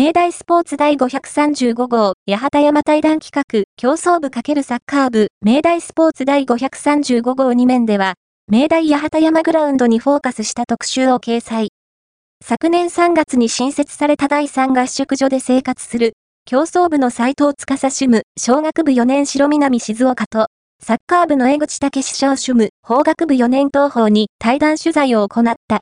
明大スポーツ第535号、八幡山対談企画、競争部×サッカー部、明大スポーツ第535号2面では、明大八幡山グラウンドにフォーカスした特集を掲載。昨年3月に新設された第3合宿所で生活する、競争部の斎藤司主務、小学部4年白南静岡と、サッカー部の江口武史小主務、法学部4年東方に対談取材を行った。